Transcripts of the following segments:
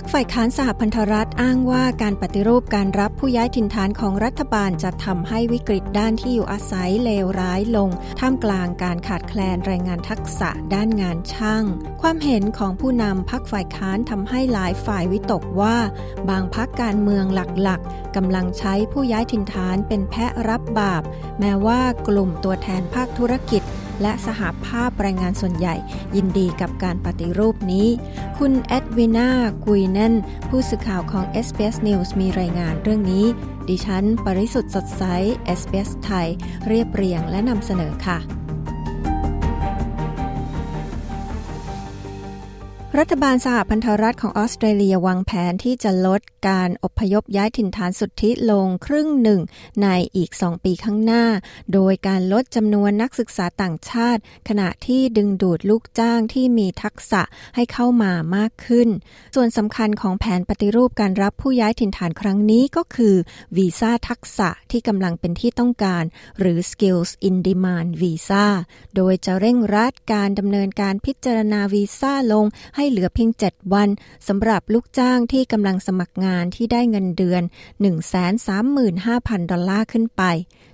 พักฝ่ายค้านสหพันธรัฐอ้างว่าการปฏิรูปการรับผู้ย้ายถิ่นฐานของรัฐบาลจะทำให้วิกฤตด้านที่อยู่อาศัยเลวร้ายลง ท่ามกลางการขาดแคลนแรงงานทักษะด้านงานช่าง ความเห็นของผู้นำพักฝ่ายค้านทำให้หลายฝ่ายวิตกว่า บางพักการเมืองหลักๆกำลังใช้ผู้ย้ายถิ่นฐานเป็นแพะรับบาป แม้ว่ากลุ่มตัวแทนภาคธุรกิจ และสหาภาพแรงงานส่วนใหญ่ ยินดีกับการปฏิรูปนี้ คุณแอดวินากุยเนนผู้สื่อข่าวของ SBS News มีรายงานเรื่องนี้ ดิฉัน ปริสุทธ์สดใส SBS ไทย เรียบเรียงและนำเสนอค่ะ รัฐบาลสหพันธรัฐของออสเตรเลียวางแผนที่จะลดการอพยพย้ายถิ่นฐานสุทธิลงครึ่งหนึ่งในอีก 2 ปีข้างหน้า โดยการลดจำนวนนักศึกษาต่างชาติ ขณะที่ดึงดูดลูกจ้างที่มีทักษะให้เข้ามามากขึ้น ส่วนสำคัญของแผนปฏิรูปการรับผู้ย้ายถิ่นฐานครั้งนี้ก็คือวีซ่าทักษะที่กำลังเป็นที่ต้องการ หรือ skills in demand visa โดยจะเร่งรัดการดำเนินการพิจารณาวีซ่าลงให้เหลือเพียง 7 วันสำหรับลูกจ้างที่กำลังสมัครงานที่ได้เงินเดือน 135,000 ดอลลาร์ขึ้นไป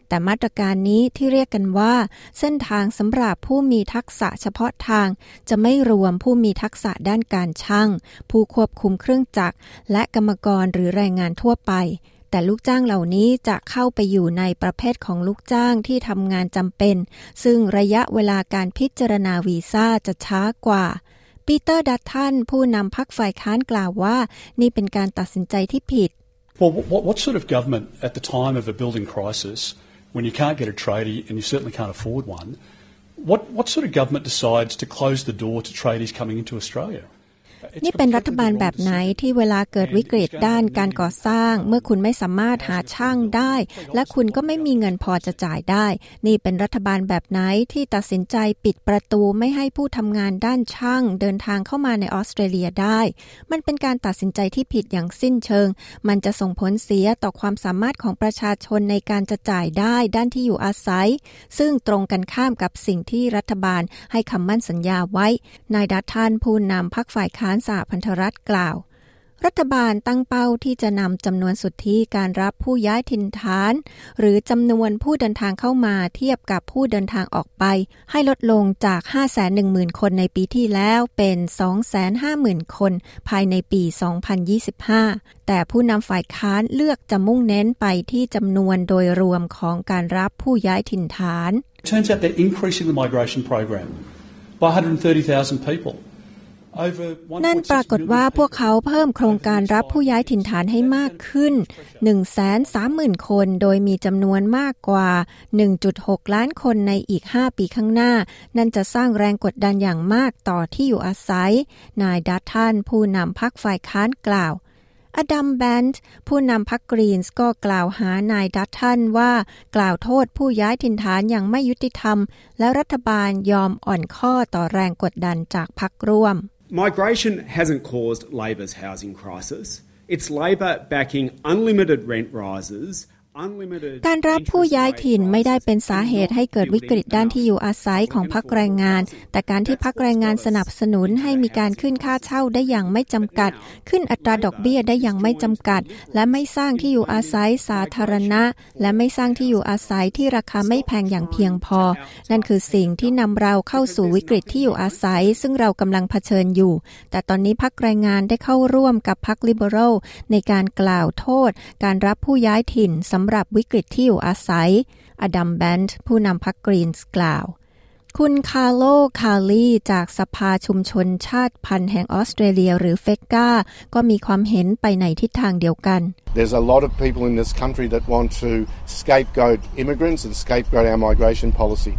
แต่มาตรการนี้ที่เรียกกันว่า เส้นทางสำหรับผู้มีทักษะเฉพาะทาง จะไม่รวมผู้มีทักษะด้านการช่าง ผู้ควบคุมเครื่องจักร และกรรมกรหรือแรงงานทั่วไปแต่ลูกจ้างเหล่านี้จะเข้าไปอยู่ในประเภทของลูกจ้างที่ทำงานจำเป็น ซึ่งระยะเวลาการพิจารณาวีซ่าจะช้ากว่า ปีเตอร์ดัตทันผู้นำพรรคฝ่ายค้านกล่าวว่านี่เป็นการตัดสินใจที่ผิด Well, what, what sort of government at the time of a building crisis, when you can't get a tradie and you certainly can't afford one, what, what sort of government decides to close the door to tradies coming into Australia? นี่เป็นรัฐบาลแบบไหนที่เวลาเกิดวิกฤตด้านการก่อสร้าง เมื่อคุณไม่สามารถหาช่างได้ และคุณก็ไม่มีเงินพอจะจ่ายได้ นี่เป็นรัฐบาลแบบไหนที่ตัดสินใจปิดประตูไม่ให้ผู้ทำงานด้านช่าง เดินทางเข้ามาในออสเตรเลียได้ มันเป็นการตัดสินใจที่ผิดอย่างสิ้นเชิง มันจะส่งผลเสียต่อความสามารถของประชาชนในการจะจ่ายได้ด้านที่อยู่อาศัย ซึ่งตรงกันข้ามกับสิ่งที่รัฐบาลให้คำมั่นสัญญาไว้นายดัตทันผู้นำพรรคฝ่ายค้านสหพันธรัฐกล่าว รัฐบาลตั้งเป้าที่จะนำจำนวนสุทธิการรับผู้ย้ายถิ่นฐาน หรือจำนวนผู้เดินทางเข้ามาเทียบกับผู้เดินทางออกไป ให้ลดลงจาก 510,000 คนในปีที่แล้วเป็น 250,000 คนภายในปี 2025 แต่ผู้นำฝ่ายค้านเลือกจะมุ่งเน้นไปที่จำนวนโดยรวมของการรับผู้ย้ายถิ่นฐาน Turns out they're increasing the migration program by 130,000 people. นั่นปรากฏว่าพวกเขาเพิ่มโครงการรับผู้ย้ายถิ่นฐานให้มากขึ้น 130,000 คน โดยมีจำนวนมากกว่า 1.6 ล้านคนในอีก 5 ปีข้างหน้า นั่นจะสร้างแรงกดดันอย่างมากต่อที่อยู่อาศัย นายดัตทันผู้นำพักฝ่ายค้านกล่าวอดัมแบนด์ผู้นำพักกรีนส์ก็กล่าวหานายดัตทันว่ากล่าวโทษผู้ย้ายถิ่นฐานอย่างไม่ยุติธรรม และรัฐบาลยอมอ่อนข้อต่อแรงกดดันจากพักร่วม Migration hasn't caused Labor's housing crisis. It's Labor backing unlimited rent rises การรับผู้ย้ายถิ่นไม่ได้เป็นสาเหตุให้เกิดวิกฤตด้านที่อยู่อาศัยของพักแรงงาน แต่การที่พักแรงงานสนับสนุนให้มีการขึ้นค่าเช่าได้อย่างไม่จำกัด ขึ้นอัตราดอกเบี้ยได้อย่างไม่จำกัด และไม่สร้างที่อยู่อาศัยสาธารณะ และไม่สร้างที่อยู่อาศัยที่ราคาไม่แพงอย่างเพียงพอ นั่นคือสิ่งที่นำเราเข้าสู่วิกฤตที่อยู่อาศัย ซึ่งเรากำลังเผชิญอยู่ แต่ตอนนี้พรรคแรงงานได้เข้าร่วมกับพรรคลิเบอรัลในการกล่าวโทษ การรับผู้ย้ายถิ่นสำหรับวิกฤตที่อยู่อาศัย อดัมแบนด์ผู้นำพรรคกรีนส์กล่าว คุณคาร์โล คาลีจากสภาชุมชนชาติพันธุ์แห่งออสเตรเลียหรือเฟกกาก็มีความเห็นไปในทิศทางเดียวกัน There's a lot of people in this country that want to scapegoat immigrants and scapegoat our migration policy.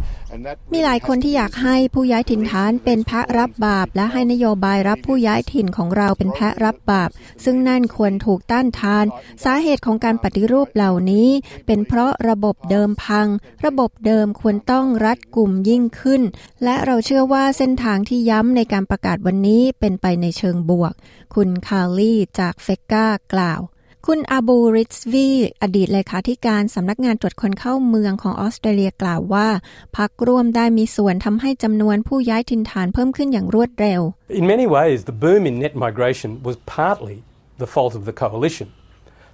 มีหลายคนที่อยากให้ผู้ย้ายถิ่นฐานเป็นพระรับบาป และให้นโยบายรับผู้ย้ายถิ่นของเราเป็นแพะรับบาป ซึ่งนั่นควรถูกต้านทาน สาเหตุของการปฏิรูปเหล่านี้ เป็นเพราะระบบเดิมพัง ระบบเดิมควรต้องรัดกลุ่มยิ่งขึ้น และเราเชื่อว่าเส้นทางที่ย้ำในการประกาศวันนี้เป็นไปในเชิงบวก คุณคาร์ลี่จากเฟกกากล่าว คุณอาบูริสวีอดีตเลขาธิการสำนักงานตรวจคนเข้าเมืองของออสเตรเลียกล่าวว่าพรรคร่วมได้มีส่วนทำให้จำนวนผู้ย้ายถิ่นฐานเพิ่มขึ้นอย่างรวดเร็ว In many ways the boom in net migration was partly the fault of the coalition.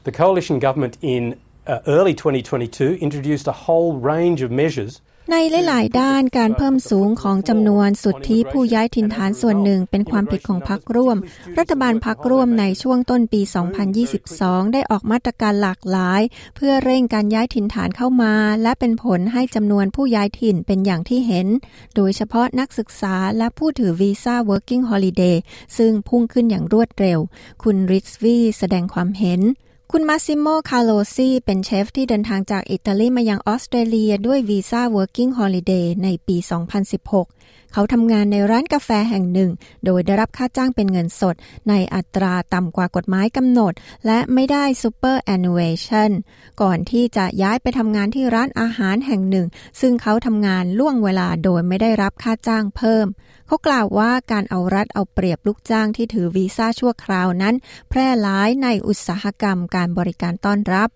The coalition government in uh, early 2022 introduced a whole range of measures ในหลาย ๆ ด้านการเพิ่มสูงของจำนวนสุทธิผู้ย้ายถิ่นฐานส่วนหนึ่งเป็นความผิดของพรรคร่วม รัฐบาลพรรคร่วมในช่วงต้นปี 2022 ได้ออกมาตรการหลากหลาย เพื่อเร่งการย้ายถิ่นฐานเข้ามา และเป็นผลให้จำนวนผู้ย้ายถิ่นเป็นอย่างที่เห็น โดยเฉพาะนักศึกษาและผู้ถือวีซ่า working holiday ซึ่งพุ่งขึ้นอย่างรวดเร็ว คุณริสวีแสดงความเห็น คุณมาซิโม คาโลซี เป็นเชฟที่เดินทางจากอิตาลีมายังออสเตรเลียด้วยวีซ่า Working Holiday ในปี 2016 เขาทำงานในร้านกาแฟแห่งหนึ่ง โดยได้รับค่าจ้างเป็นเงินสด ในอัตราต่ำกว่ากฎหมายกำหนด และไม่ได้ Super Annuation ก่อนที่จะย้ายไปทำงานที่ร้านอาหารแห่งหนึ่ง ซึ่งเขาทำงานล่วงเวลาโดยไม่ได้รับค่าจ้างเพิ่ม เขากล่าวว่าการเอารัดเอาเปรียบลูกจ้างที่ถือวีซ่าชั่วคราวนั้น แพร่หลายในอุตสาหกรรมการบริการต้อนรับ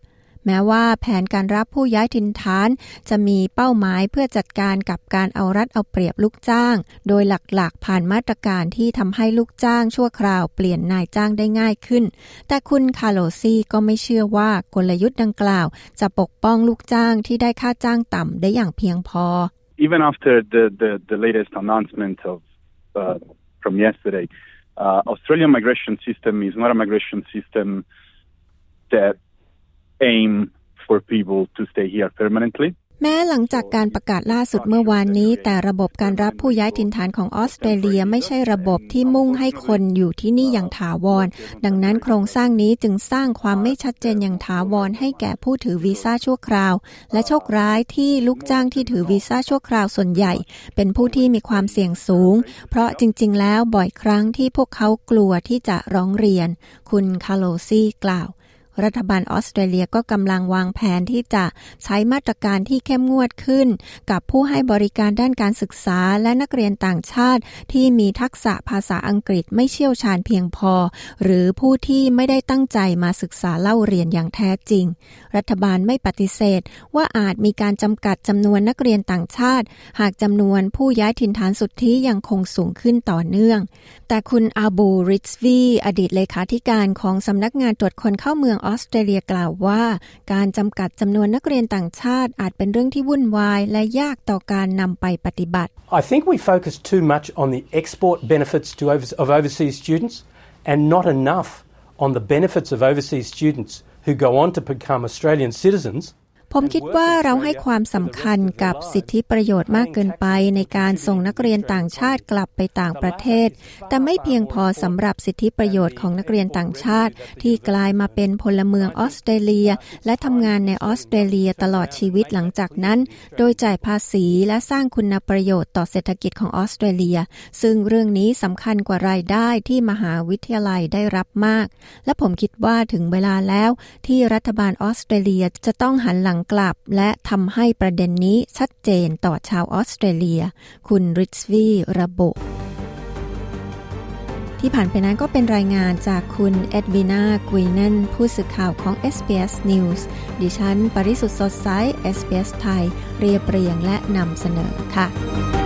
แม้ว่าแผนการรับผู้ย้ายถิ่นฐาน จะมีเป้าหมายเพื่อจัดการกับการเอารัดเอาเปรียบลูกจ้าง โดยหลักๆ ผ่านมาตรการที่ทำให้ลูกจ้างชั่วคราวเปลี่ยนนายจ้างได้ง่ายขึ้น แต่คุณคาโลซีก็ไม่เชื่อว่ากลยุทธ์ดังกล่าว จะปกป้องลูกจ้างที่ได้ค่าจ้างต่ำได้อย่างเพียงพอ Even after the, the, the latest announcement of uh, from yesterday, uh, Australian migration system is not a migration system that aim for people to stay here permanently. แม้หลังจากการประกาศล่าสุดเมื่อวานนี้ แต่ระบบการรับผู้ย้ายถิ่นฐานของออสเตรเลียไม่ใช่ระบบที่มุ่งให้คนอยู่ที่นี่อย่างถาวร ดังนั้นโครงสร้างนี้จึงสร้างความไม่ชัดเจนอย่างถาวรให้แก่ผู้ถือวีซ่าชั่วคราว และโชคร้ายที่ลูกจ้างที่ถือวีซ่าชั่วคราวส่วนใหญ่ เป็นผู้ที่มีความเสี่ยงสูง เพราะจริง ๆ แล้วบ่อยครั้งที่พวกเขากลัวที่จะร้องเรียน คุณคาโลซี่กล่าว รัฐบาลออสเตรเลียก็กำลังวางแผนที่จะใช้มาตรการที่เข้มงวดขึ้น กับผู้ให้บริการด้านการศึกษาและนักเรียนต่างชาติ ที่มีทักษะภาษาอังกฤษไม่เชี่ยวชาญเพียงพอ หรือผู้ที่ไม่ได้ตั้งใจมาศึกษาเล่าเรียนอย่างแท้จริง รัฐบาลไม่ปฏิเสธ ว่าอาจมีการจำกัดจำนวนนักเรียนต่างชาติ หากจำนวนผู้ย้ายถิ่นฐานสุทธิยังคงสูงขึ้นต่อเนื่อง แต่คุณอาบูริสวีอดีตเลขาธิการของสำนักงานตรวจคนเข้าเมืองออสเตรเลียกล่าวว่า การจำกัดจำนวนนักเรียนต่างชาติอาจเป็นเรื่องที่วุ่นวายและยากต่อการนำไปปฏิบัติ I think we focus too much on the export benefits to over, of overseas students and not enough on the benefits of overseas students who go on to become Australian citizens ผมคิดว่าเราให้ความสำคัญกับสิทธิประโยชน์มากเกินไปในการส่งนักเรียนต่างชาติกลับไปต่างประเทศ แต่ไม่เพียงพอสำหรับสิทธิประโยชน์ของนักเรียนต่างชาติ ที่กลายมาเป็นพลเมืองออสเตรเลีย และทำงานในออสเตรเลียตลอดชีวิตหลังจากนั้น โดยจ่ายภาษีและสร้างคุณประโยชน์ต่อเศรษฐกิจของออสเตรเลีย ซึ่งเรื่องนี้สำคัญกว่ารายได้ที่มหาวิทยาลัยได้รับมาก และผมคิดว่าถึงเวลาแล้วที่รัฐบาลออสเตรเลียจะต้องหันหลังกลับและทำให้ประเด็นนี้ชัดเจนต่อชาวออสเตรเลีย คุณริชวีระบุที่ผ่านไปนั้นก็เป็นรายงานจากคุณเอ็ดวินากุยนันผู้สื่อข่าวของ SBS News ดิฉัน ปริสุทธ์สดใส SBS ไทย เรียบเรียงและนำเสนอค่ะ